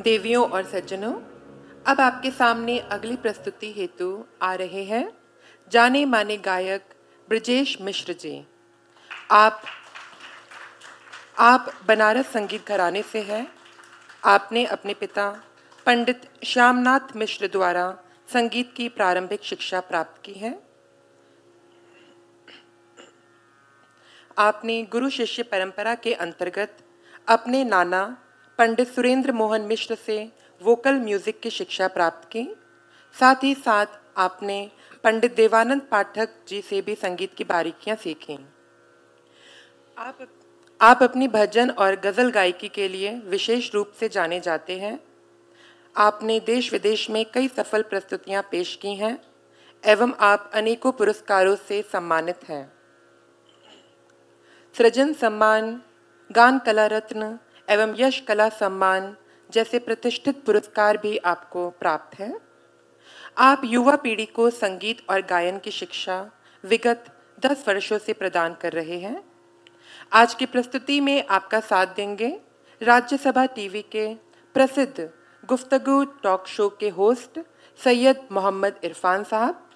देवियों और सज्जनों, अब आपके सामने अगली प्रस्तुति हेतु आ रहे हैं। जाने माने गायक ब्रजेश मिश्र जी। आप आप बनारस संगीत घराने से हैं। आपने अपने पिता पंडित श्यामनाथ मिश्र द्वारा संगीत की प्रारंभिक शिक्षा प्राप्त की है। आपने गुरु शिष्य परंपरा के अंतर्गत अपने नाना पंडित सुरेंद्र मोहन मिश्र से वोकल म्यूज़िक की शिक्षा प्राप्त की। साथ ही साथ आपने पंडित देवानंद पाठक जी से भी संगीत की बारीकियाँ सीखी। आप आप अपनी भजन और गज़ल गायकी के लिए विशेष रूप से जाने जाते हैं। आपने देश विदेश में कई सफल प्रस्तुतियाँ पेश की हैं, एवं आप अनेकों पुरस्कारों से सम्मानित हैं। सृजन सम्मान, गान कला रत्न एवं यश कला सम्मान जैसे प्रतिष्ठित पुरस्कार भी आपको प्राप्त हैं। आप युवा पीढ़ी को संगीत और गायन की शिक्षा विगत दस वर्षों से प्रदान कर रहे हैं। आज की प्रस्तुति में आपका साथ देंगे राज्यसभा टीवी के प्रसिद्ध गुफ्तगु टॉक शो के होस्ट सैयद मोहम्मद इरफान साहब।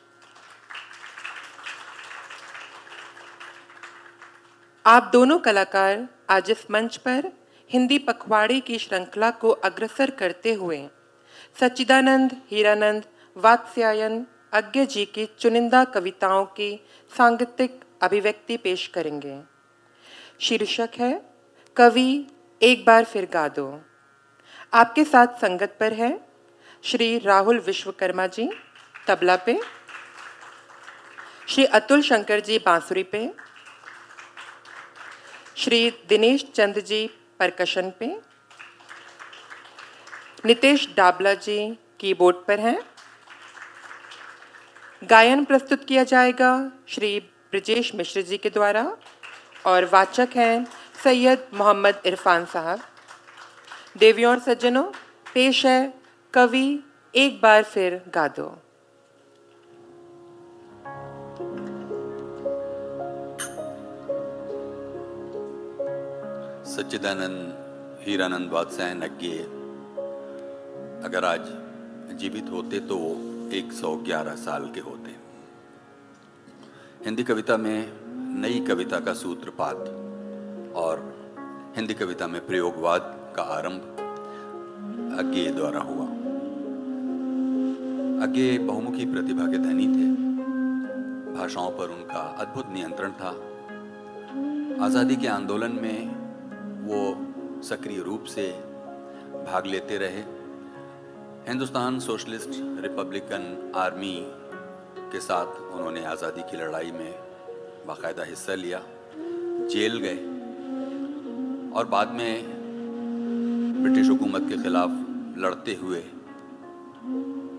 आप दोनों कलाकार आज इस मंच पर हिंदी पखवाड़े की श्रृंखला को अग्रसर करते हुए, सच्चिदानंद, हीरानंद, वात्स्यायन अज्ञ जी की चुनिंदा कविताओं की सांगीतिक अभिव्यक्ति पेश करेंगे। शीर्षक है, कवि, एक बार फिर गा दो। आपके साथ संगत पर है, श्री राहुल विश्वकर्मा जी, तबला पे। श्री अतुल शंकर जी बांसुरी पे। श्री दिनेश चंद जी परकशन पे नितेश डाबला जी कीबोर्ड पर हैं। गायन प्रस्तुत किया जाएगा श्री ब्रजेश मिश्र जी के द्वारा और वाचक हैं सैयद मोहम्मद इरफान साहब। देवियों और सज्जनों, पेश है कवि एक बार फिर गा दो सच्चिदानंद, हीरानंद वात्स्याय नग्गे। अगर आज जीवित होते तो वो 111 साल के होते। हिंदी कविता में नई कविता का सूत्रपात और हिंदी कविता में प्रयोगवाद का आरंभ अज्ञे द्वारा हुआ। अज्ञे बहुमुखी प्रतिभा के धनी थे। भाषाओं पर उनका अद्भुत नियंत्रण था। आज़ादी के आंदोलन में वो सक्रिय रूप से भाग लेते रहे। हिंदुस्तान सोशलिस्ट रिपब्लिकन आर्मी के साथ उन्होंने आज़ादी की लड़ाई में बाकायदा हिस्सा लिया, जेल गए और बाद में ब्रिटिश हुकूमत के ख़िलाफ़ लड़ते हुए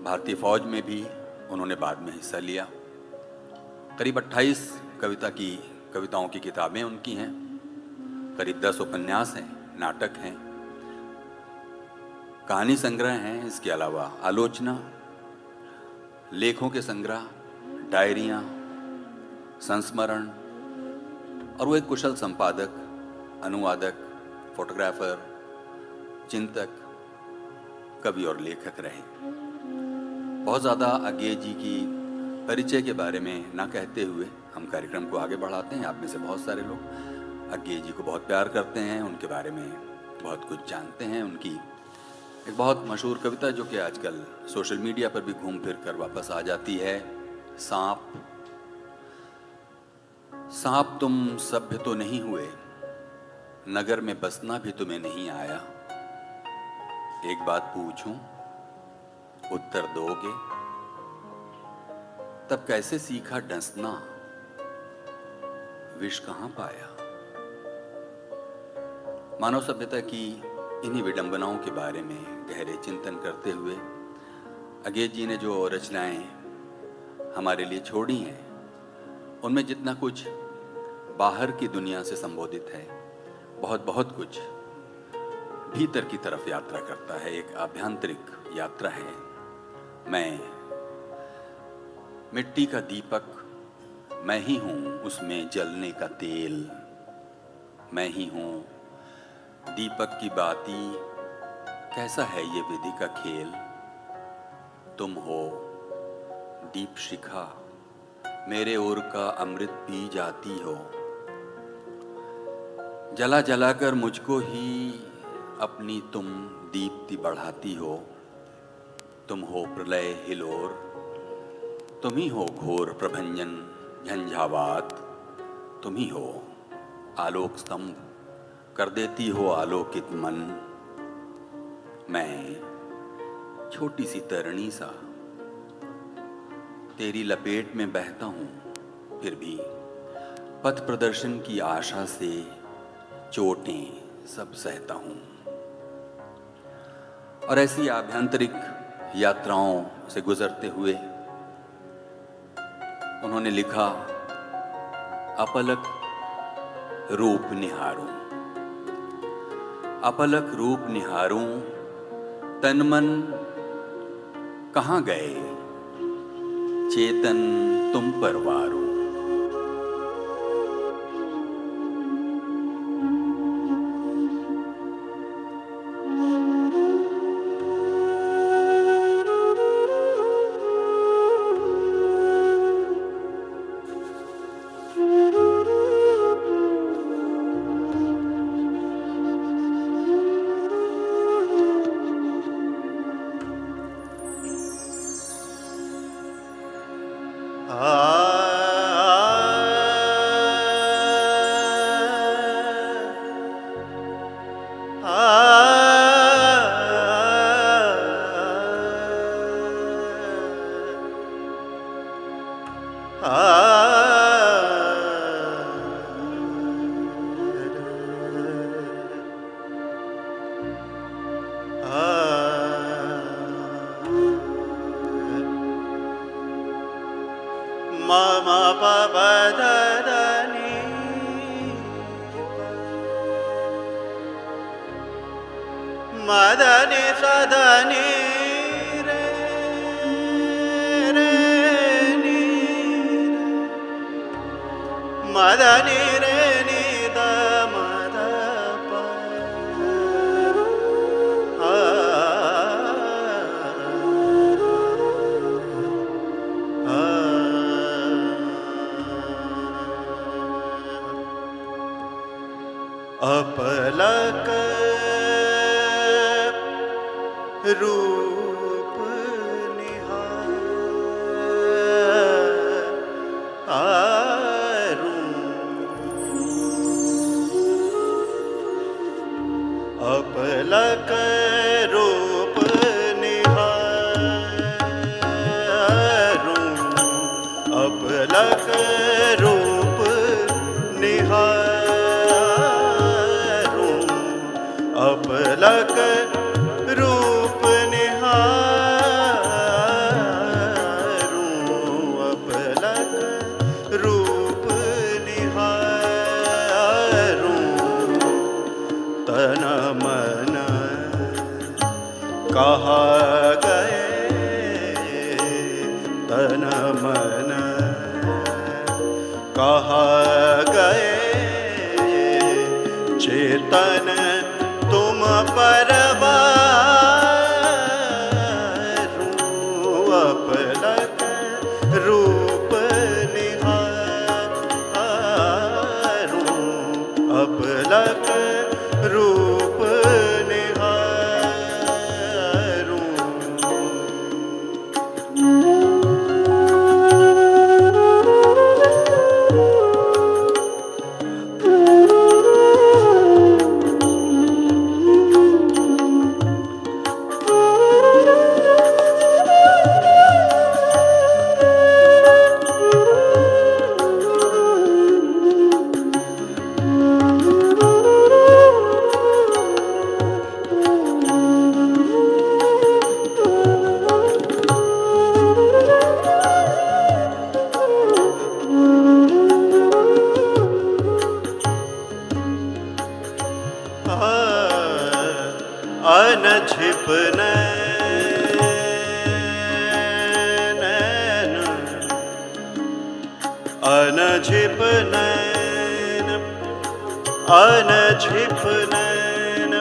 भारतीय फ़ौज में भी उन्होंने बाद में हिस्सा लिया। करीब 28 कविता की कविताओं की किताबें उनकी हैं। करीब दस उपन्यास हैं, नाटक हैं, कहानी संग्रह हैं, इसके अलावा आलोचना, लेखों के संग्रह, डायरियाँ, संस्मरण, और वो एक कुशल संपादक, अनुवादक, फोटोग्राफर, चिंतक, कवि और लेखक रहे। बहुत ज़्यादा अज्ञे जी की परिचय के बारे में ना कहते हुए हम कार्यक्रम को आगे बढ़ाते हैं। आप में से बहुत सारे लोग अज्ञे जी को बहुत प्यार करते हैं, उनके बारे में बहुत कुछ जानते हैं, उनकी एक बहुत मशहूर कविता जो कि आजकल सोशल मीडिया पर भी घूम फिर कर वापस आ जाती है, सांप। सांप तुम सभ्य तो नहीं हुए, नगर में बसना भी तुम्हें नहीं आया। एक बात पूछूँ, उत्तर दोगे? तब कैसे सीखा डसना? विष कहाँ पाया? मानव सभ्यता की इन्हीं विडंबनाओं के बारे में गहरे चिंतन करते हुए अगेत जी ने जो रचनाएँ हमारे लिए छोड़ी हैं, उनमें जितना कुछ बाहर की दुनिया से संबोधित है बहुत बहुत कुछ भीतर की तरफ़ यात्रा करता है, एक आभ्यांतरिक यात्रा है। मैं मिट्टी का दीपक, मैं ही हूँ उसमें जलने का तेल, मैं ही हूँ दीपक की बाती, कैसा है ये विधि का खेल? तुम हो दीप शिखा, मेरे ओर का अमृत पी जाती हो। जला जलाकर मुझको ही अपनी तुम दीप्ति बढ़ाती हो। तुम हो प्रलय हिलोर तुम ही हो घोर प्रभंजन, झंझावात, तुम ही हो आलोक स्तंभ कर देती हो आलोकित मन। मैं छोटी सी तरणी सा, तेरी लपेट में बहता हूँ, फिर भी पथ प्रदर्शन की आशा से चोटें सब सहता हूँ। और ऐसी आभ्यंतरिक यात्राओं से गुजरते हुए उन्होंने लिखा, अपलक रूप निहारूं। अपलक रूप निहारूं तन मन कहाँ गए? चेतन तुम पर रूप अनछिप नैन। अनझिप नैन। अनझिप नैन।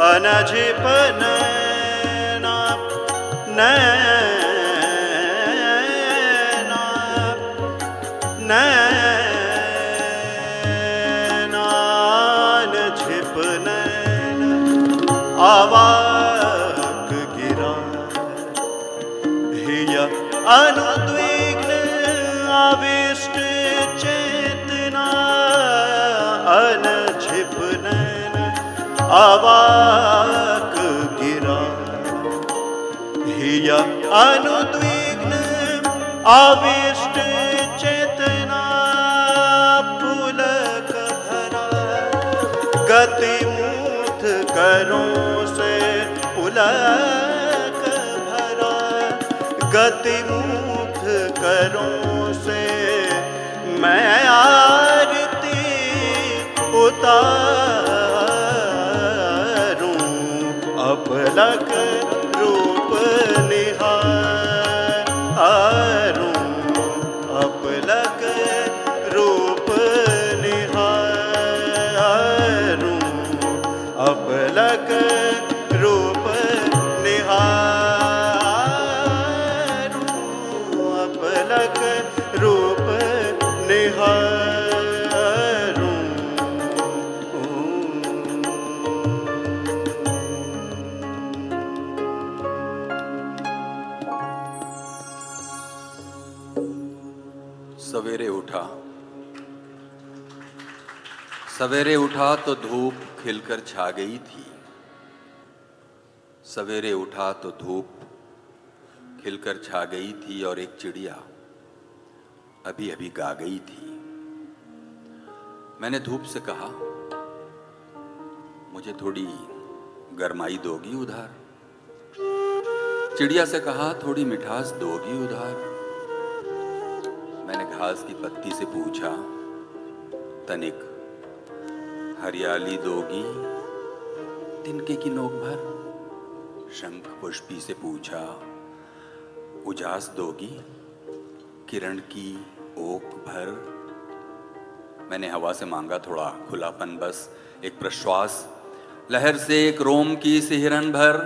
अनझिप नैना। नैना। नैना। आवाक गिरा हिया अनुद्विग्न आविष्ट चेतना अनझिप नैन अवाक गिरा हिया अनुद्विग्न आविष्ट गति मूर्त करों से मैं आरती उतारूं अपलक रूप निहारूं अपलक रूप निहारूं अपलक सवेरे उठा। सवेरे उठा तो धूप खिलकर छा गई थी। सवेरे उठा तो धूप खिलकर छा गई थी और एक चिड़िया अभी अभी गा गई थी। मैंने धूप से कहा, मुझे थोड़ी गरमाई दोगी उधार? चिड़िया से कहा, थोड़ी मिठास दोगी उधार। मैंने घास की पत्ती से पूछा, तनिक हरियाली दोगी तिनके की नोक भर? शंख पुष्पी से पूछा, उजास दोगी किरण की ओक भर? मैंने हवा से मांगा थोड़ा खुलापन बस, एक प्रश्वास, लहर से एक रोम की सिहरन भर?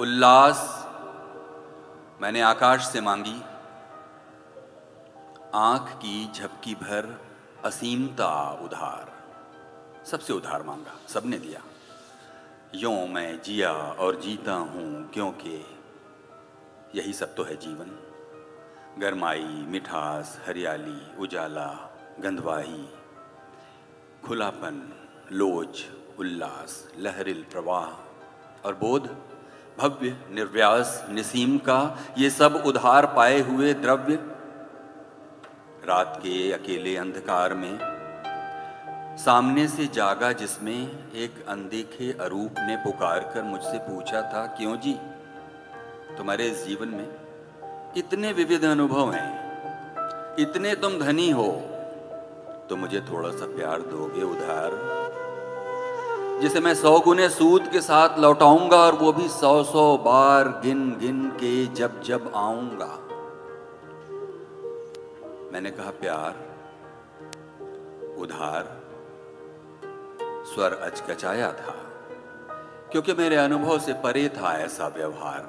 उल्लास? मैंने आकाश से मांगी आँख की झपकी भर असीमता उधार। सबसे उधार मांगा, सबने दिया। यो मैं जिया और जीता हूँ, क्योंकि यही सब तो है जीवन। गरमाई, मिठास, हरियाली, उजाला, गंधवाही, खुलापन, लोच, उल्लास, लहरिल प्रवाह और बोध, भव्य, निर्व्यास, निसीम का ये सब उधार पाए हुए द्रव्य रात के अकेले अंधकार में, सामने से जागा जिसमें एक अनदेखे अरूप ने पुकार कर मुझसे पूछा था, क्यों जी? तुम्हारे इस जीवन में इतने विविध अनुभव हैं, इतने तुम धनी हो तो मुझे थोड़ा सा प्यार दोगे, उधार, जिसे मैं सौ गुने सूद के साथ लौटाऊँगा और वो भी सौ सौ बार गिन गिन के जब जब आऊँगा। मैंने कहा, प्यार, उधार, स्वर अचकचाया था, क्योंकि मेरे अनुभव से परे था ऐसा व्यवहार।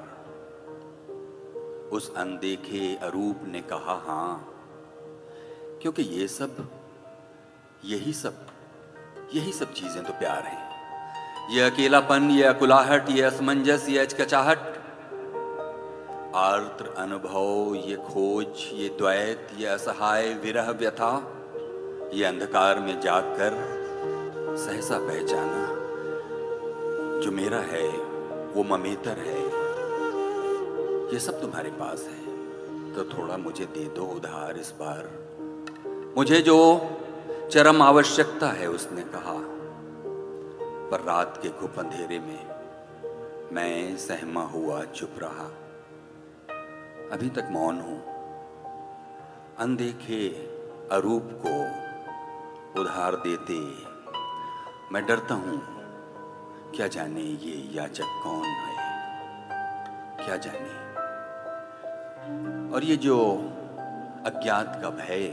उस अनदेखे अरूप ने कहा, हाँ, क्योंकि ये सब, यही सब यही सब चीज़ें तो प्यार हैं। ये अकेलापन, ये अकुलाहट, ये असमंजस, ये अचकचाहट आर्द्र अनुभव, ये खोज, ये द्वैत, ये असहाय, विरह, व्यथा, ये अंधकार में जागकर सहसा पहचाना। जो मेरा है, वो ममेतर है। ये सब तुम्हारे पास है। तो थोड़ा मुझे दे दो उधार इस बार। मुझे जो चरम आवश्यकता है, उसने कहा। पर रात के गुप अंधेरे में मैं सहमा हुआ, चुप रहा। अभी तक मौन हूँ। अनदेखे अरूप को उधार देते मैं डरता हूँ। क्या जाने ये याचक कौन है? क्या जाने? और ये जो अज्ञात का भय,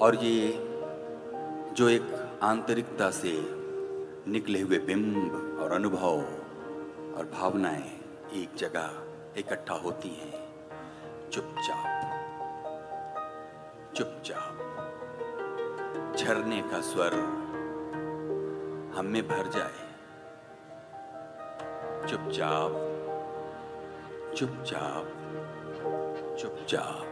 और ये जो एक आंतरिकता से निकले हुए बिंब और अनुभव और भावनाएँ एक जगह इकट्ठा होती हैं। चुपचाप। चुपचाप। झरने का स्वर हम में भर जाए। चुपचाप। चुपचाप। चुपचाप।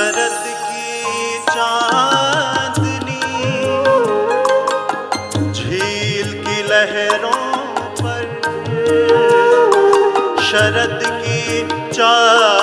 शरद की चांदनी झील की लहरों पर शरद की चाँद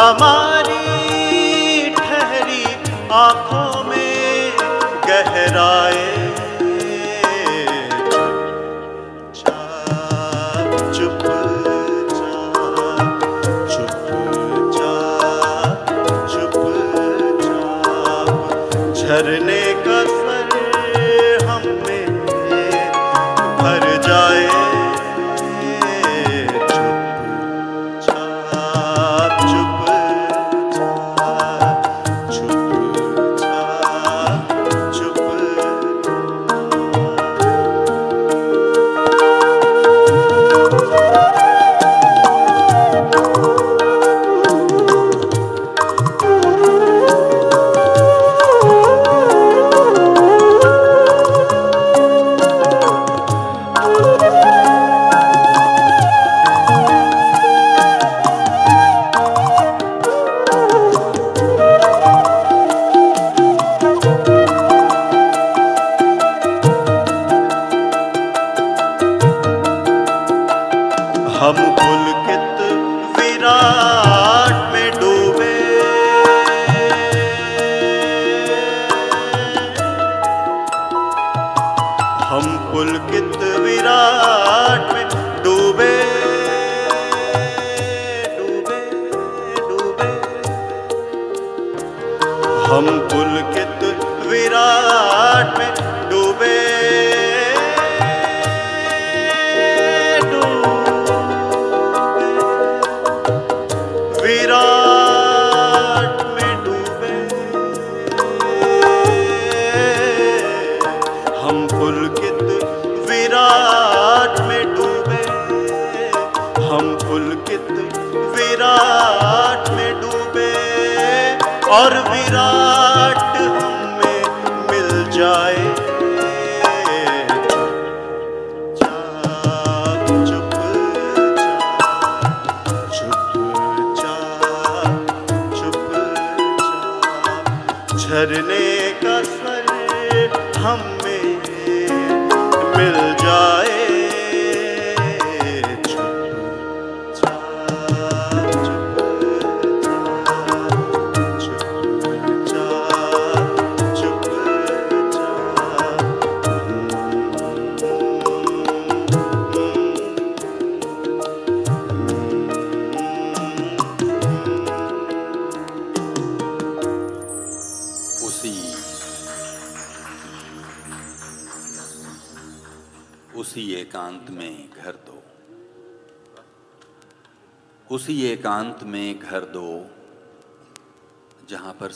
हमारी ठहरी आप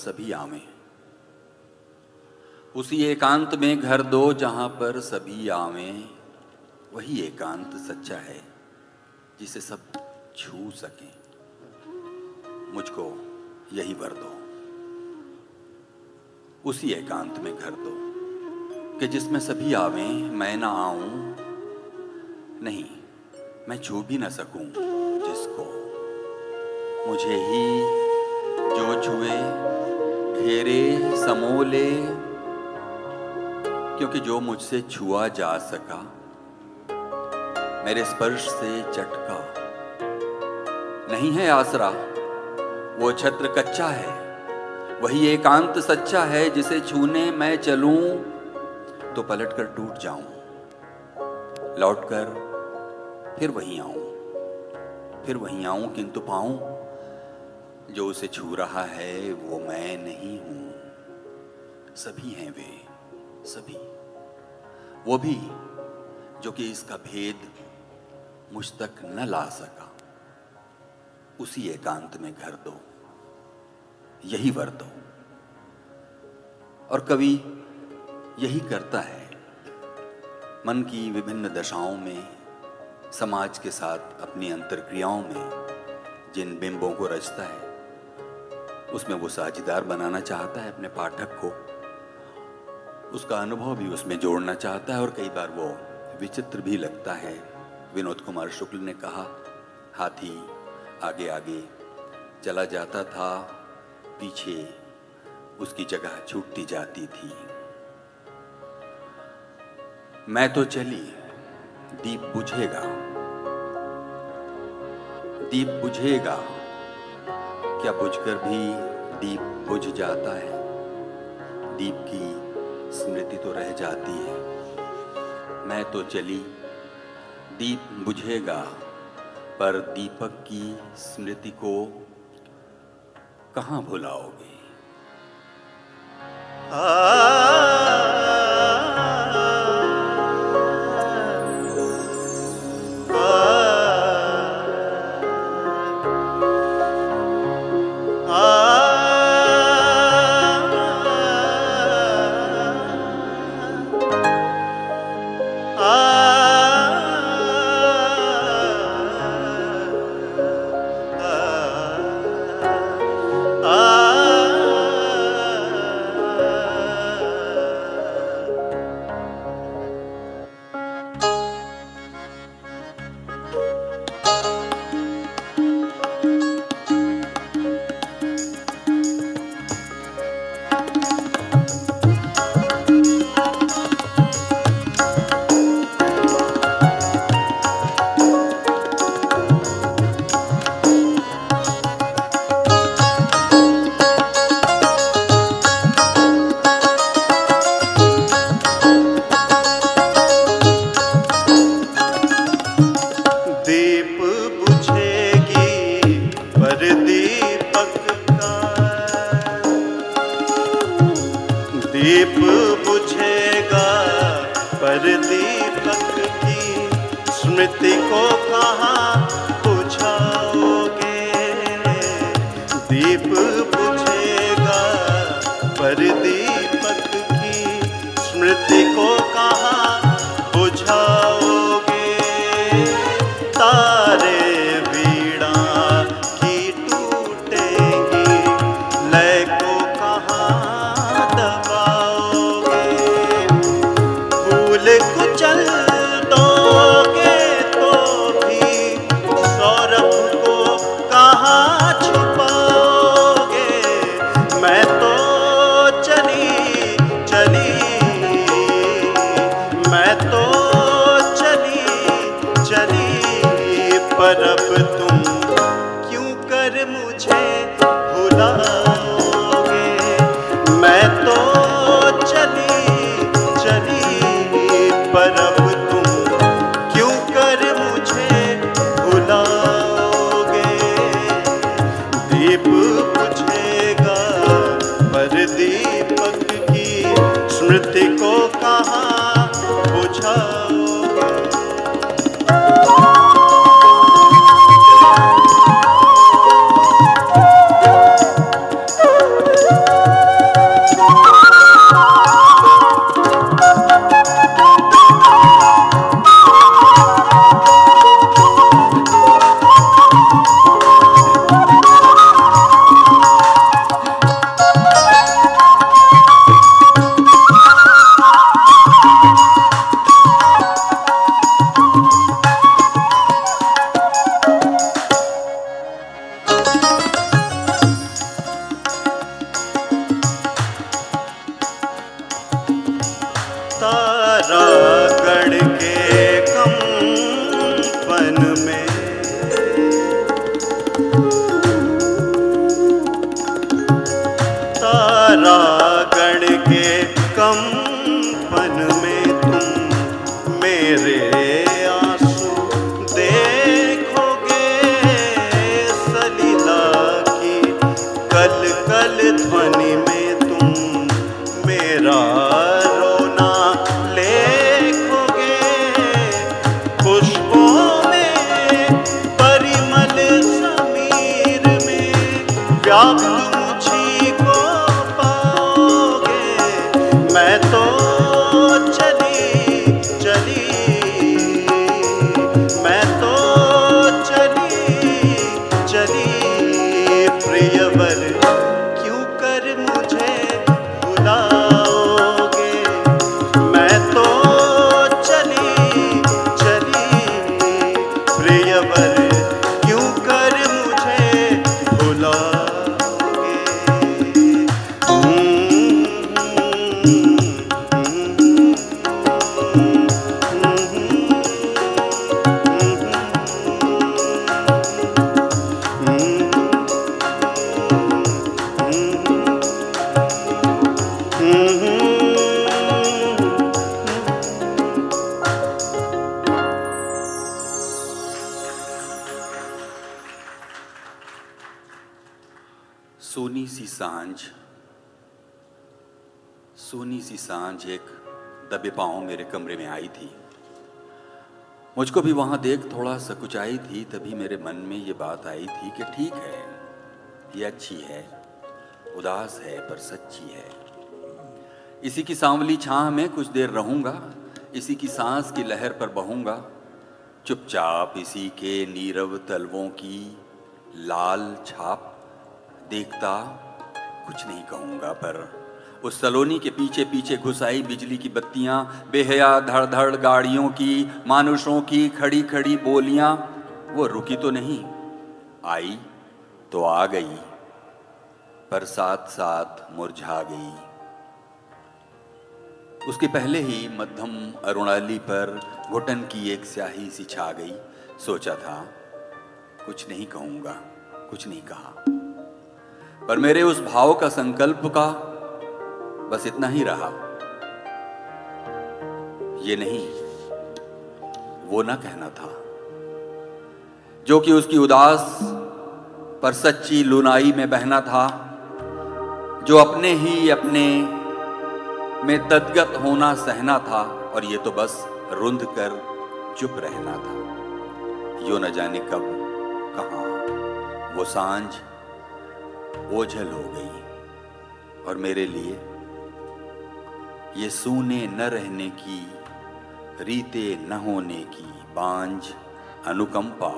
सभी आवे उसी एकांत में घर दो जहाँ पर सभी आवे वही एकांत सच्चा है, जिसे सब छू सकें। मुझको यही वर दो। उसी एकांत में घर दो, कि जिसमें सभी आवे मैं ना आऊँ, नहीं, मैं छू भी ना सकूँ जिसको मुझे ही जो छुए। घेरे, समोले, क्योंकि जो मुझसे छुआ जा सका, मेरे स्पर्श से चटका। नहीं है आसरा, वो छत्र कच्चा है, वही एकांत सच्चा है, जिसे छूने मैं चलूँ तो पलट कर टूट जाऊँ, लौट कर फिर वहीं आऊँ, फिर वहीं आऊँ, किंतु पाऊँ जो उसे छू रहा है, वो मैं नहीं हूँ। सभी हैं वे, सभी। वो भी, जो कि इसका भेद मुझ तक न ला सका। उसी एकांत में घर दो, यही वर दो। और कवि यही करता है, मन की विभिन्न दशाओं में, समाज के साथ अपनी अंतर्क्रियाओं में, जिन बिंबों को रचता है। उसमें वो साझीदार बनाना चाहता है अपने पाठक को। उसका अनुभव भी उसमें जोड़ना चाहता है और कई बार वो विचित्र भी लगता है। विनोद कुमार शुक्ल ने कहा, हाथी आगे आगे चला जाता था, पीछे उसकी जगह छूटती जाती थी। मैं तो चली, दीप बुझेगा दीप बुझेगा। क्या बुझकर भी दीप बुझ जाता है? दीप की स्मृति तो रह जाती है। मैं तो चली, दीप बुझेगा, पर दीपक की स्मृति को कहाँ भुलाओगे? Ah दीप बर दबे पाँव मेरे कमरे में आई थी। मुझको भी वहाँ देख थोड़ा सकुचाई थी, तभी मेरे मन में ये बात आई थी कि ठीक है, ये अच्छी है, उदास है, पर सच्ची है। इसी की सांवली छाह में कुछ देर रहूँगा, इसी की सांस की लहर पर बहूँगा। चुपचाप इसी के नीरव तलवों की लाल छाप देखता कुछ नहीं कहूँगा, पर उस सलोनी के पीछे पीछे घुस आई बिजली की बत्तियाँ, बेहया धड़ धड़ गाड़ियों की, मानुषों की खड़ी खड़ी बोलियाँ। वो रुकी तो नहीं, आई तो आ गई, पर साथ साथ मुरझा गई। उसके पहले ही मध्यम अरुणाली पर घुटन की एक स्याही सी छा गई। सोचा था, कुछ नहीं कहूँगा, कुछ नहीं कहा। पर मेरे उस भाव का संकल्प का बस इतना ही रहा। ये नहीं, वो ना कहना था। जो कि उसकी उदास पर सच्ची लुनाई में बहना था, जो अपने ही अपने में तदगत होना सहना था, और ये तो बस रुंध कर चुप रहना था। यो न जाने कब, कहा, वो साँझ, ओझल हो गई, और मेरे लिए ये सूने न रहने की, रीते न होने की बांझ अनुकंपा।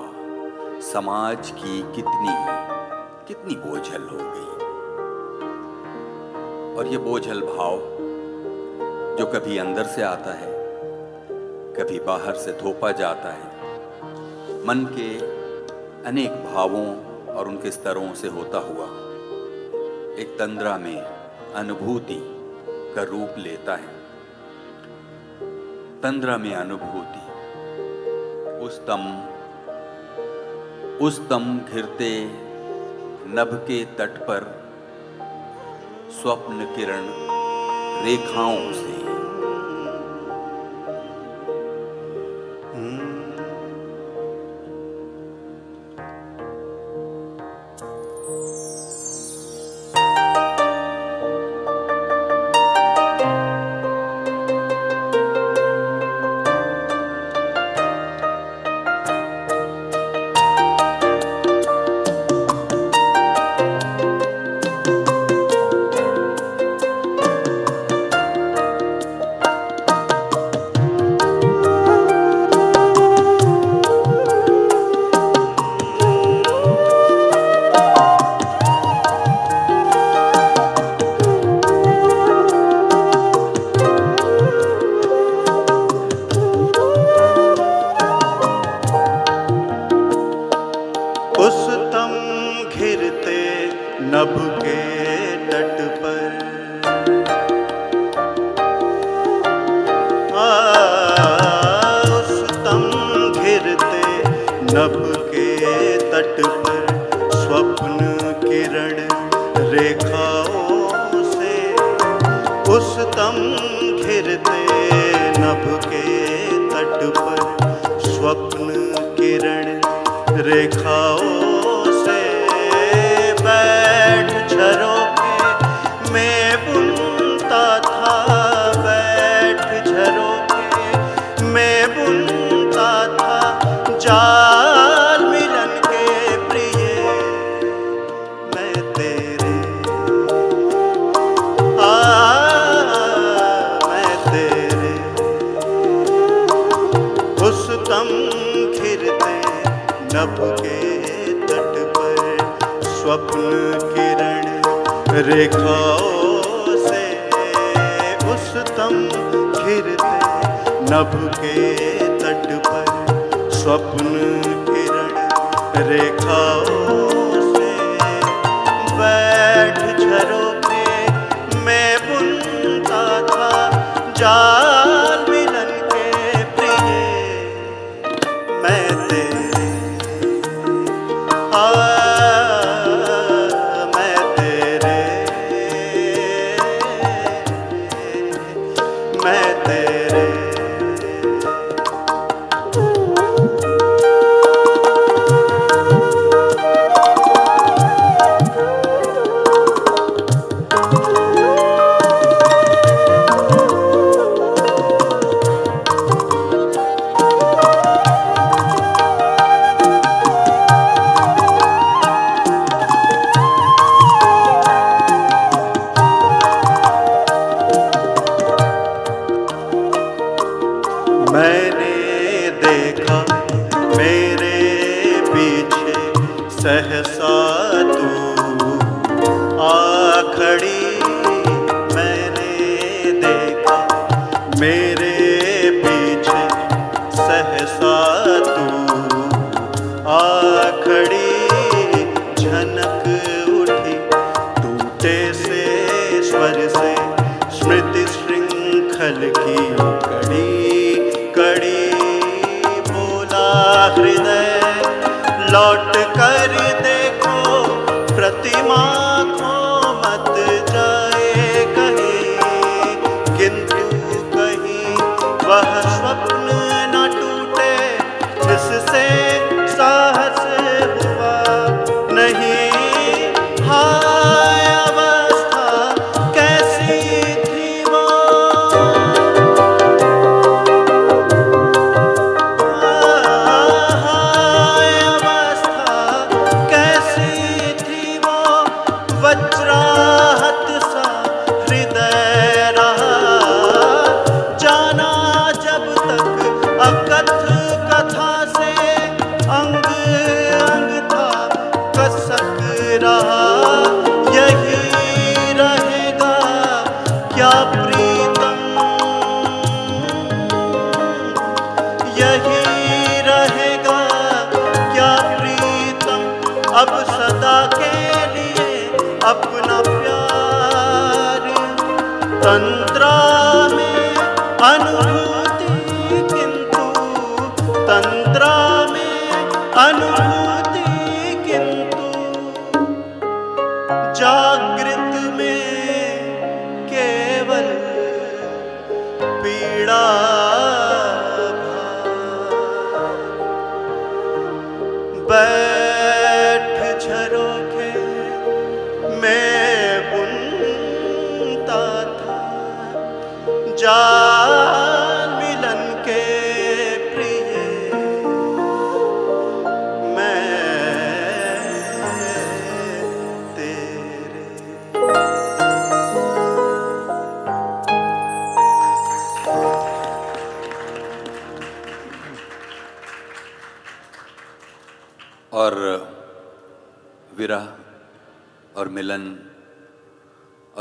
समाज की कितनी कितनी बोझल हो गई। और ये बोझल भाव जो कभी अंदर से आता है, कभी बाहर से थोपा जाता है, मन के अनेक भावों और उनके स्तरों से होता हुआ, एक तंद्रा में अनुभूति का रूप लेता है। तंद्रा में अनुभूति। उस तम उस तम घिरते नभ के तट पर स्वप्न किरण रेखाओं से नभ के तट पर स्वप्न किरण रेखाओं से उस तम घिरते नभ के तट पर स्वप्न किरण रेखाओं रेखाओं से उस तम खिरते नभ के तट पर स्वप्न किरण रेखाओं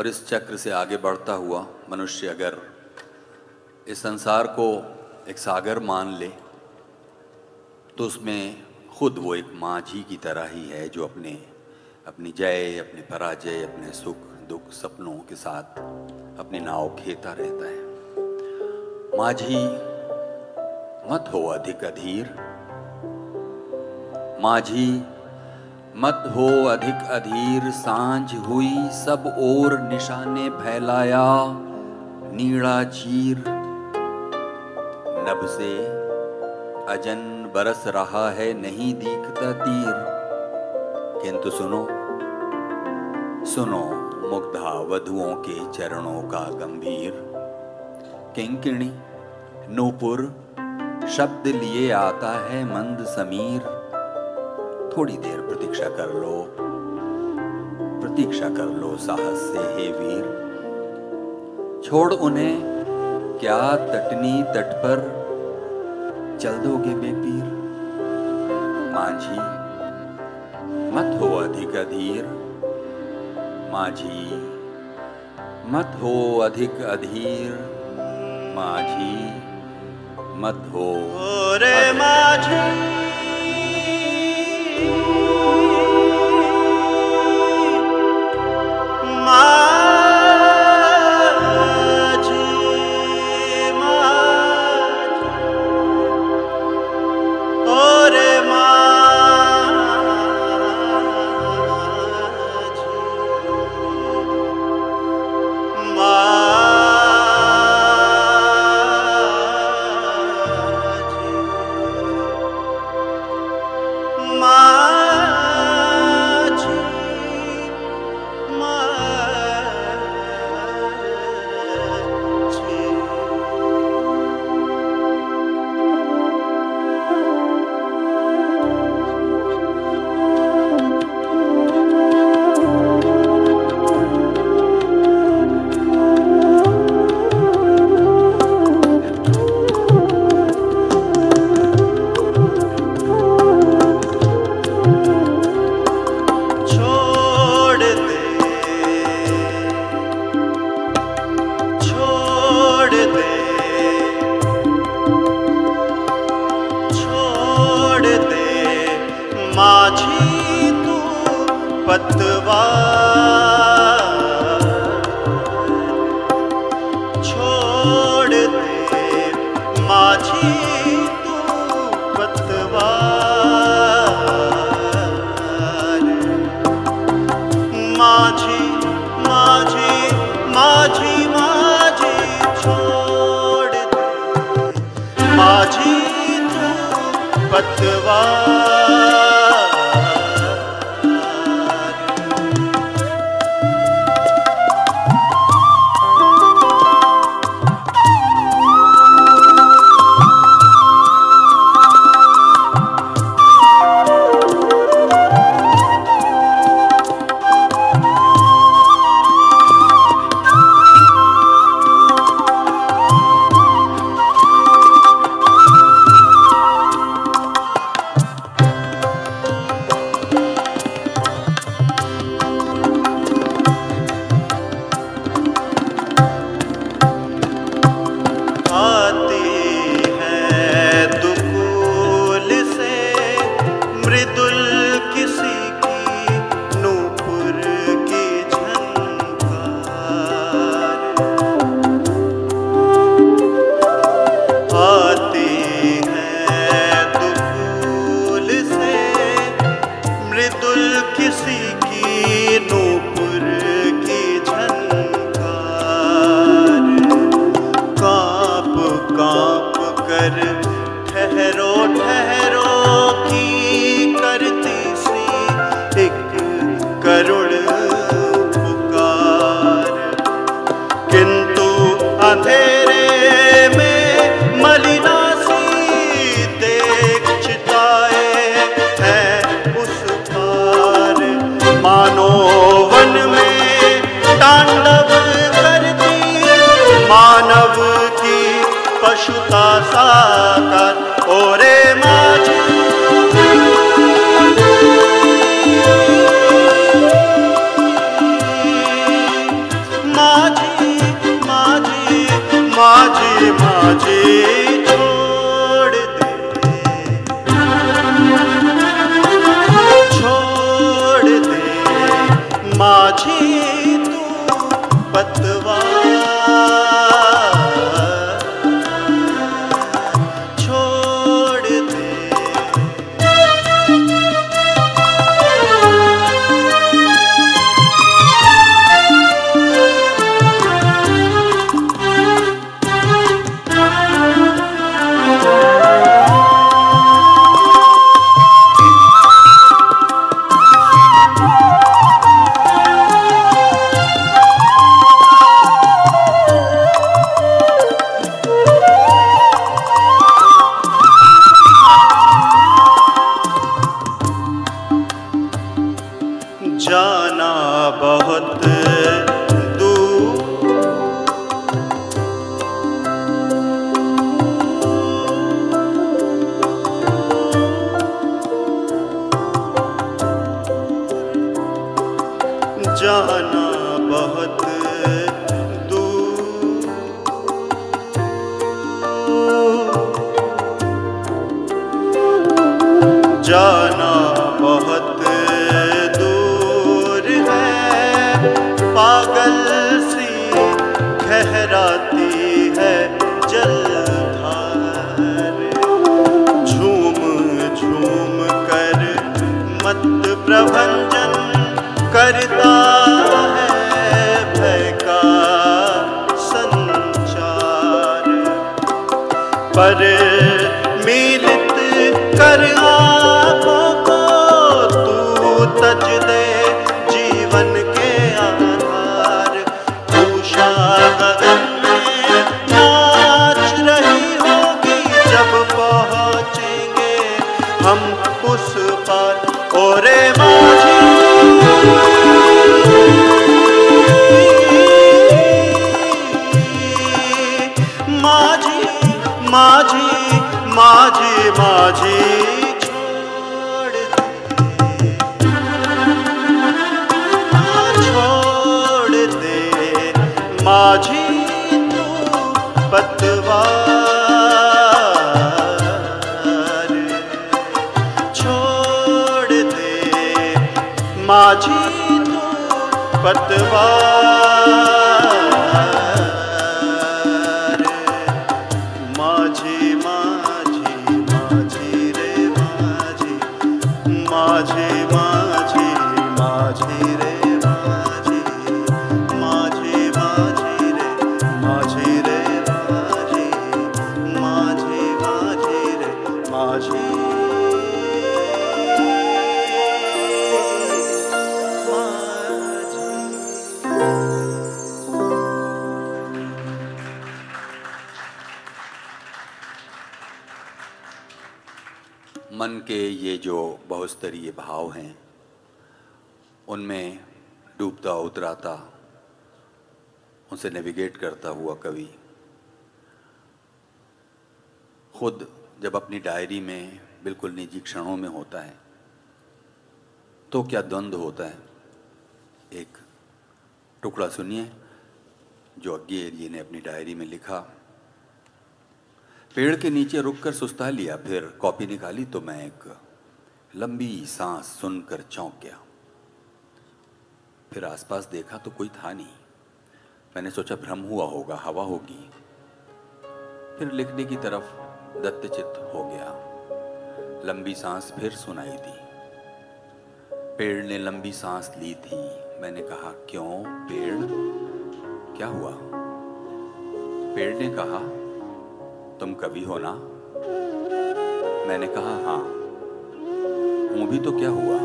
और इस चक्र से आगे बढ़ता हुआ मनुष्य अगर इस संसार को एक सागर मान ले तो उसमें खुद वो एक माझी की तरह ही है जो अपने, अपनी जय, अपने पराजय, अपने सुख, दुख, सपनों के साथ अपनी नाव खेता रहता है। माझी मत हो अधिक अधीर। माझी मत हो अधिक अधीर, साँझ हुई सब ओर निशाने फैलाया, नीड़ा चीर। नभ से अजन बरस रहा है, नहीं दिखता तीर। किंतु सुनो सुनो मुग्धा वधुओं के चरणों का गंभीर। किंकिणी, नूपुर, शब्द लिए आता है मंद समीर। थोड़ी देर प्रतीक्षा कर लो। प्रतीक्षा कर लो साहस से हे वीर। छोड़ उन्हें क्या तटनी तट पर चल दोगे बेपीर? माझी मत हो अधिक अधीर। माझी मत हो अधिक अधीर। माझी मत हो ओरे माझी। माझी पतवा निजी क्षणों में होता है तो क्या द्वंद होता है? एक टुकड़ा सुनिए, जो अज्ञे एरिए ने अपनी डायरी में लिखा। पेड़ के नीचे रुककर सुस्ता लिया, फिर कॉपी निकाली तो मैं एक लंबी सांस सुनकर चौंक गया। फिर आसपास देखा तो कोई था नहीं। मैंने सोचा भ्रम हुआ होगा, हवा होगी। फिर लिखने की तरफ़ दत्तचित हो गया। लंबी सांस फिर सुनाई दी। पेड़ ने लंबी सांस ली थी। मैंने कहा, क्यों, पेड़? क्या हुआ? पेड़ ने कहा, तुम कभी हो ना? मैंने कहा हाँ। हूँ भी तो क्या हुआ?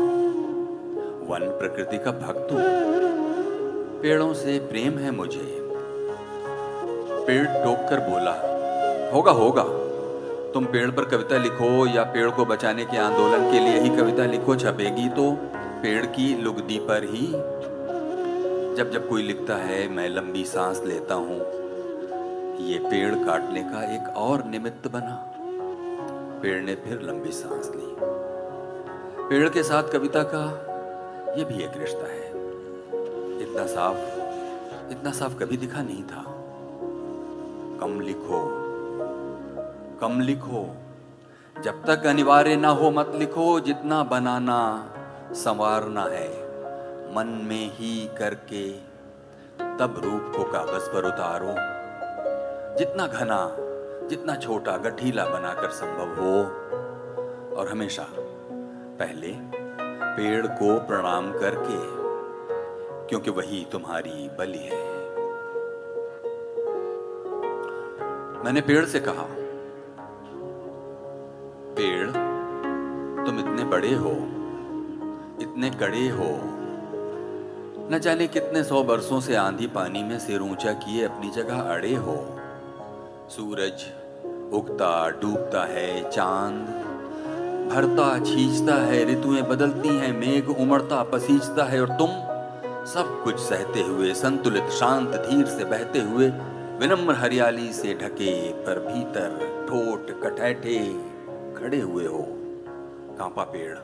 वन प्रकृति का भक्त हूँ। पेड़ों से प्रेम है मुझे। पेड़ टोक कर बोला, होगा होगा। तुम पेड़ पर कविता लिखो या पेड़ को बचाने के आंदोलन के लिए ही कविता लिखो छपेगी तो पेड़ की लुगदी पर ही। जब जब कोई लिखता है, मैं लंबी सांस लेता हूँ। ये पेड़ काटने का एक और निमित्त बना। पेड़ ने फिर लंबी सांस ली। पेड़ के साथ कविता का यह भी एक रिश्ता है। इतना साफ़ इतना साफ़ कभी दिखा नहीं था। कम लिखो। कम लिखो। जब तक अनिवार्य ना हो मत लिखो, जितना बनाना संवारना है। मन में ही करके तब रूप को कागज़ पर उतारो। जितना घना, जितना छोटा, गठीला बनाकर संभव हो। और हमेशा पहले पेड़ को प्रणाम करके, क्योंकि वही तुम्हारी बलि है। मैंने पेड़ से कहा पेड़ तुम इतने बड़े हो, इतने कड़े हो। न जाने कितने सौ बरसों से आंधी पानी में सिर ऊँचा किए अपनी जगह अड़े हो। सूरज उगता डूबता है, चाँद भरता छींचता है, ऋतुएँ बदलती हैं, मेघ उमड़ता पसीजता है, और तुम सब कुछ सहते हुए, संतुलित शांत धीर से बहते हुए, विनम्र हरियाली से ढके, पर भीतर ठोट कटैठे खड़े हुए हो। कांपा पेड़,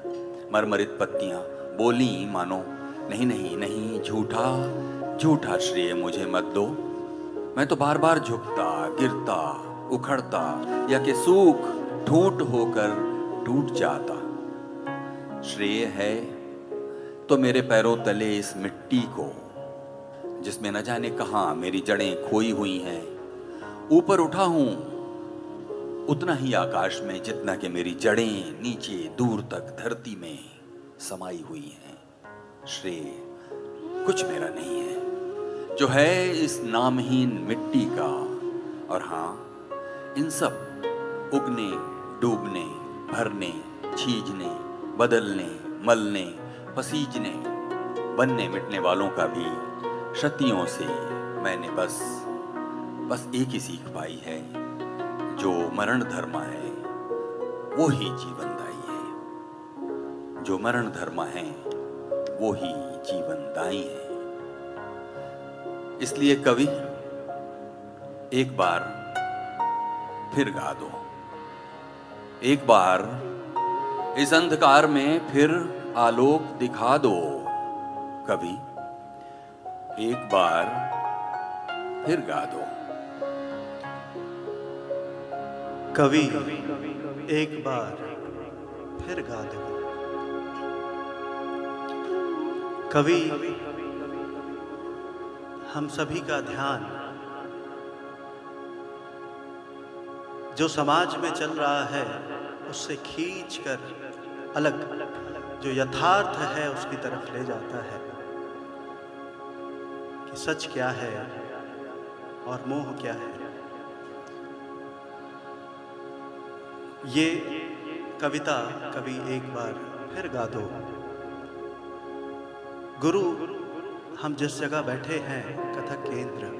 मरमरित पत्तियाँ, बोली, मानो, नहीं नहीं नहीं, झूठा झूठा श्रेय मुझे मत दो। मैं तो बार बार झुकता, गिरता, उखड़ता, या कि सूख ठूट होकर टूट जाता। श्रेय है तो मेरे पैरों तले इस मिट्टी को, जिसमें न जाने कहा मेरी जड़ें खोई हुई हैं। ऊपर उठा हूँ उतना ही आकाश में जितना कि मेरी जड़ें नीचे दूर तक धरती में समाई हुई हैं। श्रेय, कुछ मेरा नहीं है, जो है इस नामहीन मिट्टी का। और हाँ इन सब उगने, डूबने, भरने, छीजने, बदलने, मलने, पसीजने, बनने मिटने वालों का भी क्षतियों से मैंने बस बस एक ही सीख पाई है। जो मरण धर्म है, वो ही जीवनदायी है। जो मरण धर्म है, वो ही जीवनदायी है। इसलिए कवि, एक बार फिर गा दो। एक बार इस अंधकार में फिर आलोक दिखा दो, कवि। एक बार फिर गा दो। कवि, एक बार फिर गा दो। कवि, हम सभी का ध्यान जो समाज में चल रहा है, उससे खींच कर अलग, जो यथार्थ है, उसकी तरफ़ ले जाता है कि सच क्या है और मोह क्या है। ये कविता कभी एक बार फिर गा दो। गुरु, हम जिस जगह बैठे हैं, कथक केंद्र।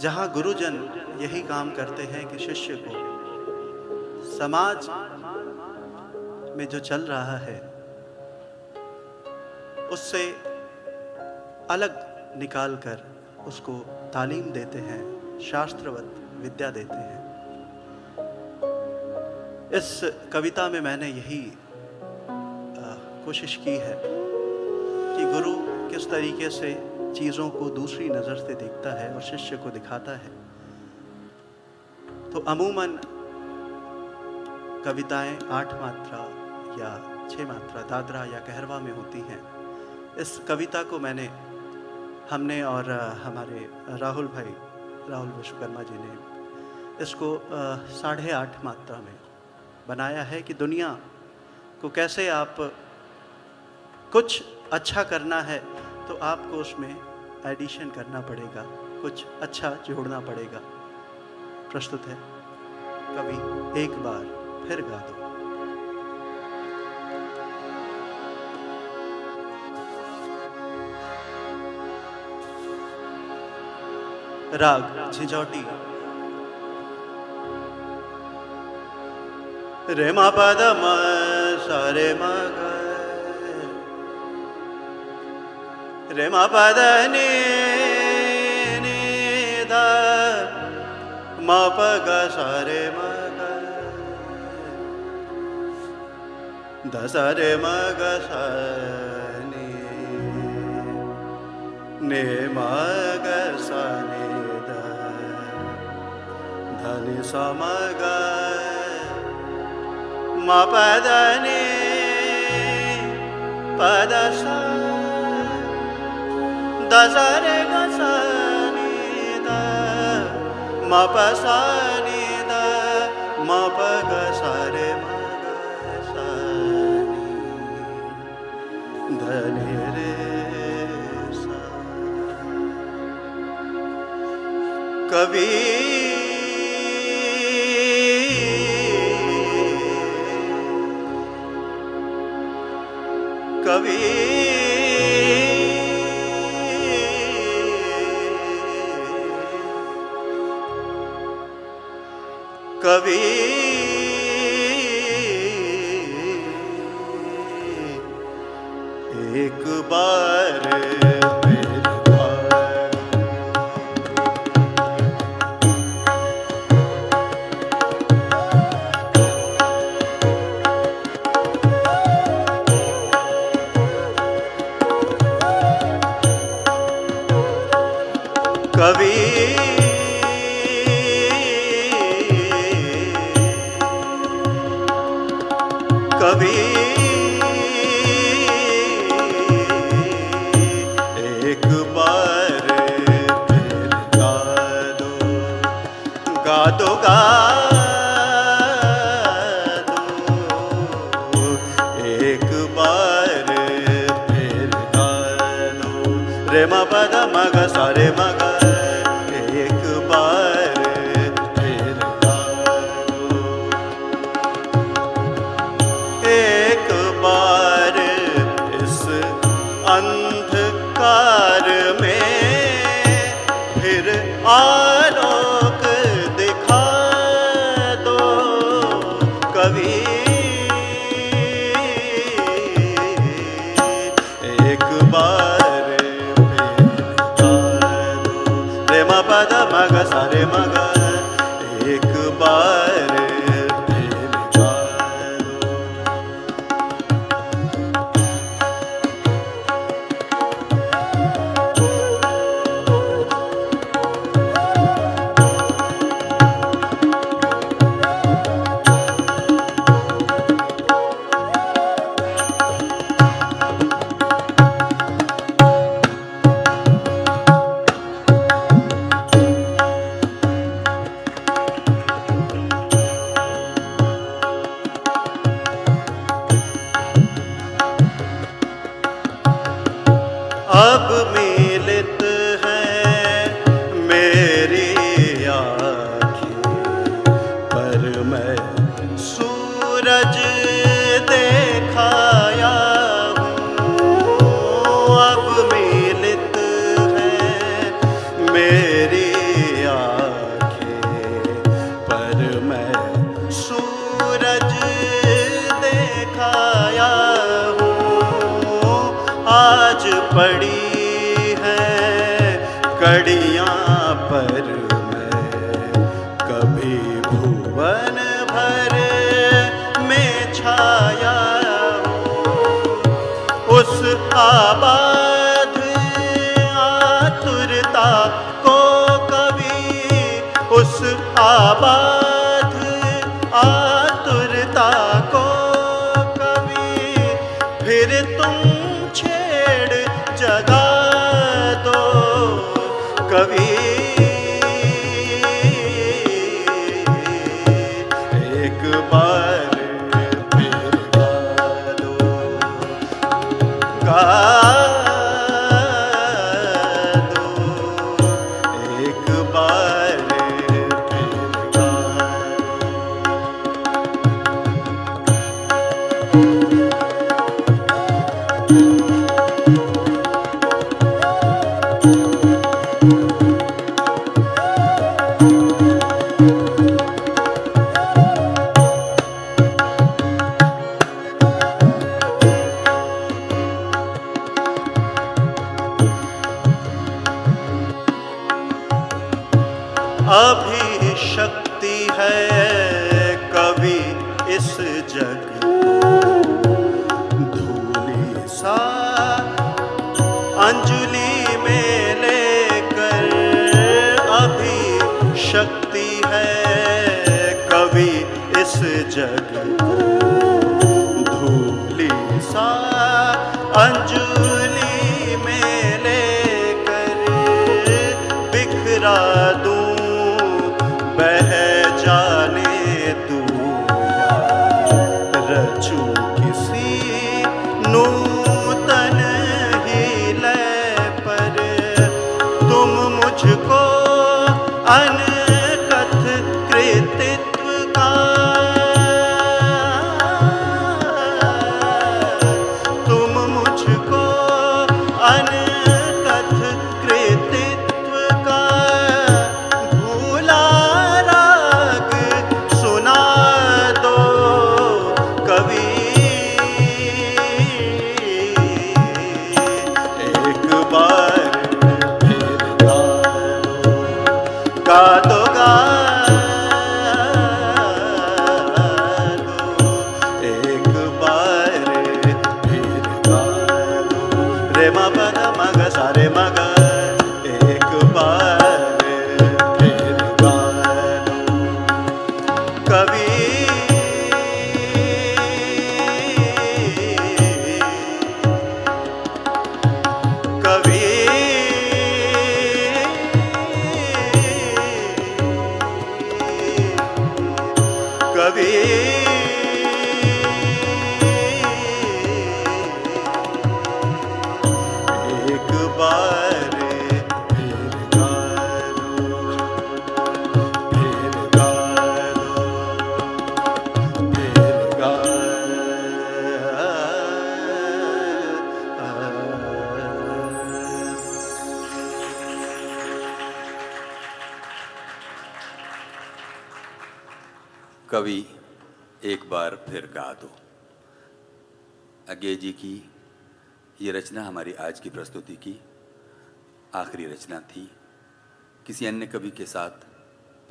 जहाँ गुरुजन यही काम करते हैं कि शिष्य को समाज में जो चल रहा है, उससे अलग निकाल कर उसको तालीम देते हैं शास्त्रवत विद्या देते हैं। इस कविता में मैंने यही कोशिश की है कि गुरु किस तरीके से चीज़ों को दूसरी नज़र से देखता है और शिष्य को दिखाता है। तो अमूमन कविताएँ आठ मात्रा या छः मात्रा दादरा या कहरवा में होती हैं। इस कविता को मैंने, हमने और हमारे राहुल भाई, राहुल विश्वकर्मा जी ने इसको साढ़े आठ मात्रा में बनाया है कि दुनिया को कैसे आप कुछ अच्छा करना है तो आपको उसमें एडिशन करना पड़ेगा, कुछ अच्छा जोड़ना पड़ेगा। प्रस्तुत है कभी एक बार फिर गा दो। राग, झिझौटी। रेमा पद मसरे मग रेमा पद नी नि पगसरे मग दशरे मग स नी ने मी द धनि समग मपदने पदस दशरे पदी दशरी दी दसरे गि धनरे कवि कभी ప్రేమ పద भुवन भर में छाया उस आबा anı रचना थी। किसी अन्य कवि के साथ,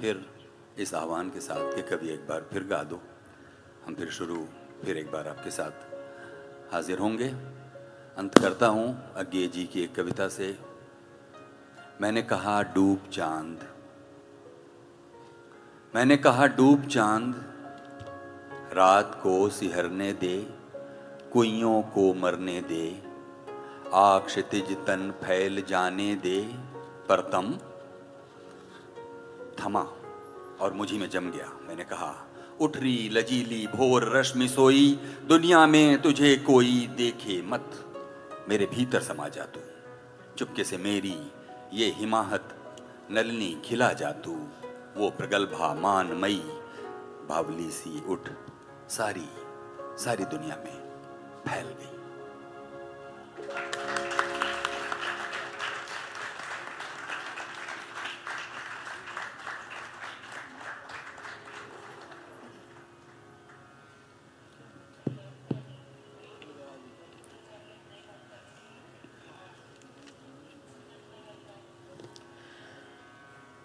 फिर इस आह्वान के साथ कि कवि एक बार फिर गा दो। हम फिर शुरू, फिर एक बार आपके साथ हाजिर होंगे। अंत करता हूँ अज्ञे जी की एक कविता से। मैंने कहा, डूब चाँद। मैंने कहा, डूब चाँद। रात को सिहरने दे, कुइयों को मरने दे। आग क्षितिज तन फैल जाने दे पर तम थमा, और मुझी में जम गया, मैंने कहा उठ रही लजीली भोर रश्मि सोई, दुनिया में तुझे कोई देखे मत। मेरे भीतर समा जा तू, चुपके से मेरी ये हिमाहत, नलनी खिला जा तू। वो प्रगल्भा मान मई बावली सी उठ, सारी सारी दुनिया में फैल गई।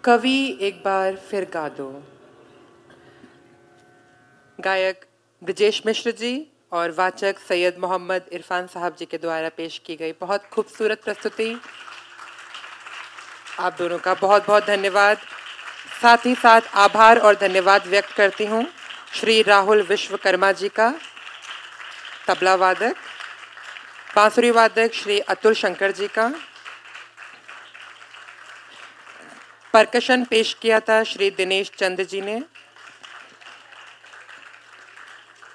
कवि एक बार फिर गा दो। गायक ब्रजेश मिश्र जी और वाचक सैयद मोहम्मद इरफान साहब जी के द्वारा पेश की गई बहुत खूबसूरत प्रस्तुति। आप दोनों का बहुत बहुत धन्यवाद। साथ ही साथ आभार और धन्यवाद व्यक्त करती हूँ श्री राहुल विश्वकर्मा जी का, तबला वादक, बांसुरी वादक श्री अतुल शंकर जी का परकशन पेश किया था श्री दिनेश चंद जी ने।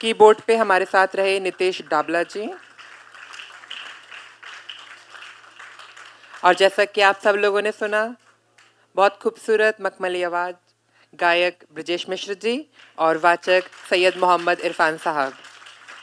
कीबोर्ड पे हमारे साथ रहे नितेश डाबला जी। और जैसा कि आप सब लोगों ने सुना, बहुत खूबसूरत मखमली आवाज़, गायक ब्रजेश मिश्र जी और वाचक सैयद मोहम्मद इरफान साहब।